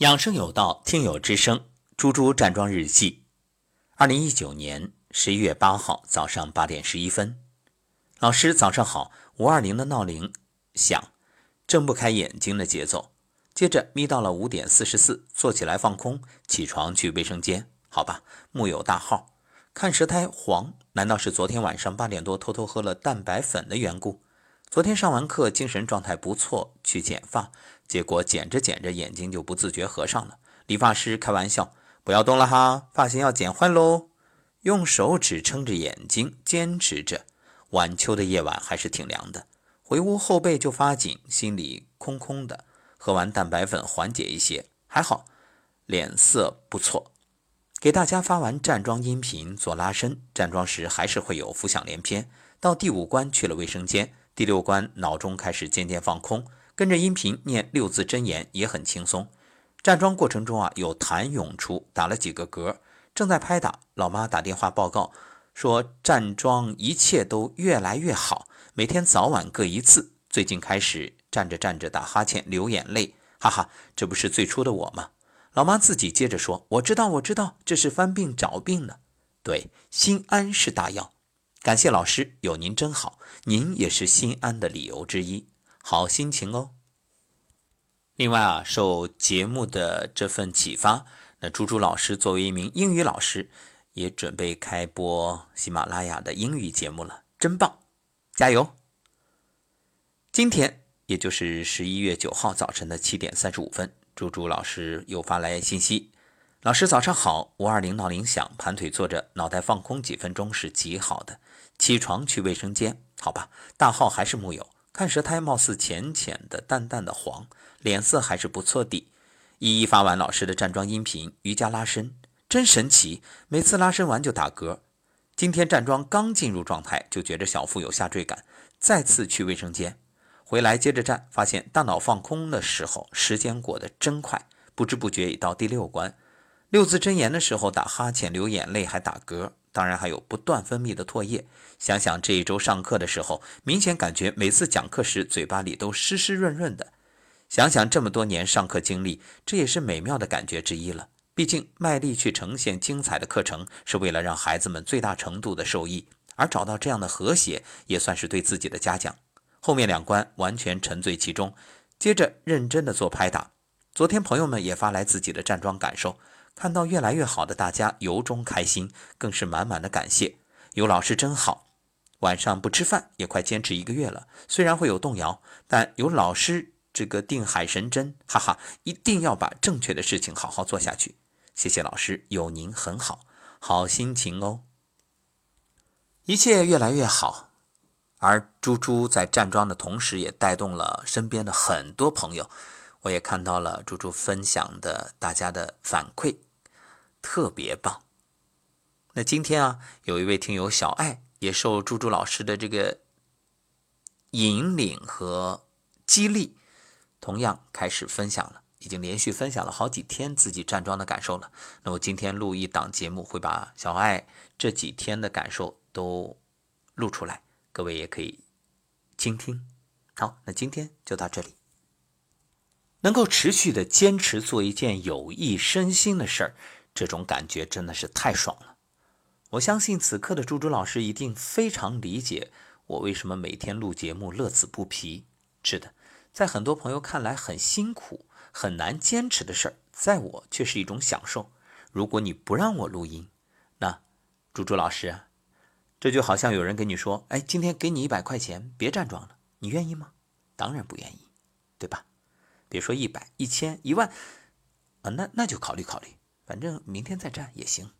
养生有道，听友之声，猪猪站桩日记。二零一九年十一月八号早上八点十一分，老师早上好。五二零的闹铃响，睁不开眼睛的节奏。接着眯到了五点四十四，坐起来放空，起床去卫生间。好吧，木有大号，看舌苔黄，难道是昨天晚上八点多偷偷喝了蛋白粉的缘故？昨天上完课，精神状态不错，去剪发，结果剪着剪着眼睛就不自觉合上了。理发师开玩笑：“不要动了哈，发型要剪坏喽。”用手指撑着眼睛，坚持着。晚秋的夜晚还是挺凉的，回屋后背就发紧，心里空空的。喝完蛋白粉缓解一些，还好，脸色不错。给大家发完站桩音频做拉伸，站桩时还是会有浮想联翩。到第五关去了卫生间。第六关，脑中开始渐渐放空，跟着音频念六字真言也很轻松。站桩过程中啊，有痰涌出，打了几个嗝，正在拍打。老妈打电话报告说，站桩一切都越来越好，每天早晚各一次。最近开始站着站着打哈欠、流眼泪，哈哈，这不是最初的我吗？老妈自己接着说：“我知道，我知道，这是翻病找病呢。对，心安是大药。”感谢老师，有您真好，您也是心安的理由之一，好心情哦。另外啊，受节目的这份启发，那猪猪老师作为一名英语老师，也准备开播喜马拉雅的英语节目了，真棒，加油！今天也就是十一月九号早晨的七点三十五分，猪猪老师又发来信息。老师早上好，五二零闹铃响，盘腿坐着，脑袋放空几分钟是极好的。起床去卫生间，好吧，大号还是木有，看舌苔貌似浅浅的、淡淡的黄，脸色还是不错的。一一发完老师的站桩音频，瑜伽拉伸，真神奇，每次拉伸完就打嗝。今天站桩刚进入状态，就觉着小腹有下坠感，再次去卫生间，回来接着站，发现大脑放空的时候，时间过得真快，不知不觉已到第六关。六字真言的时候打哈欠、流眼泪，还打嗝，当然还有不断分泌的唾液。想想这一周上课的时候，明显感觉每次讲课时嘴巴里都湿湿润润的。想想这么多年上课经历，这也是美妙的感觉之一了。毕竟卖力去呈现精彩的课程，是为了让孩子们最大程度的受益，而找到这样的和谐，也算是对自己的嘉奖。后面两关完全沉醉其中，接着认真的做拍打。昨天朋友们也发来自己的站桩感受。看到越来越好的大家，由衷开心，更是满满的感谢。有老师真好。晚上不吃饭也快坚持一个月了，虽然会有动摇，但有老师这个定海神针，哈哈，一定要把正确的事情好好做下去。谢谢老师，有您很好，好心情哦。一切越来越好。而猪猪在站桩的同时，也带动了身边的很多朋友。我也看到了猪猪分享的大家的反馈，特别棒。那今天啊，有一位听友小爱也受猪猪老师的这个引领和激励，同样开始分享了，已经连续分享了好几天自己站桩的感受了。那我今天录一档节目，会把小爱这几天的感受都录出来，各位也可以倾听。好，那今天就到这里。能够持续的坚持做一件有益身心的事儿，这种感觉真的是太爽了。我相信此刻的猪猪老师一定非常理解我为什么每天录节目乐此不疲。是的，在很多朋友看来很辛苦、很难坚持的事儿，在我却是一种享受。如果你不让我录音，那猪猪老师，这就好像有人跟你说：“哎，今天给你一百块钱，别站桩了。”你愿意吗？当然不愿意，对吧？别说一百、一千、一万，啊，那那就考虑考虑，反正明天再战也行。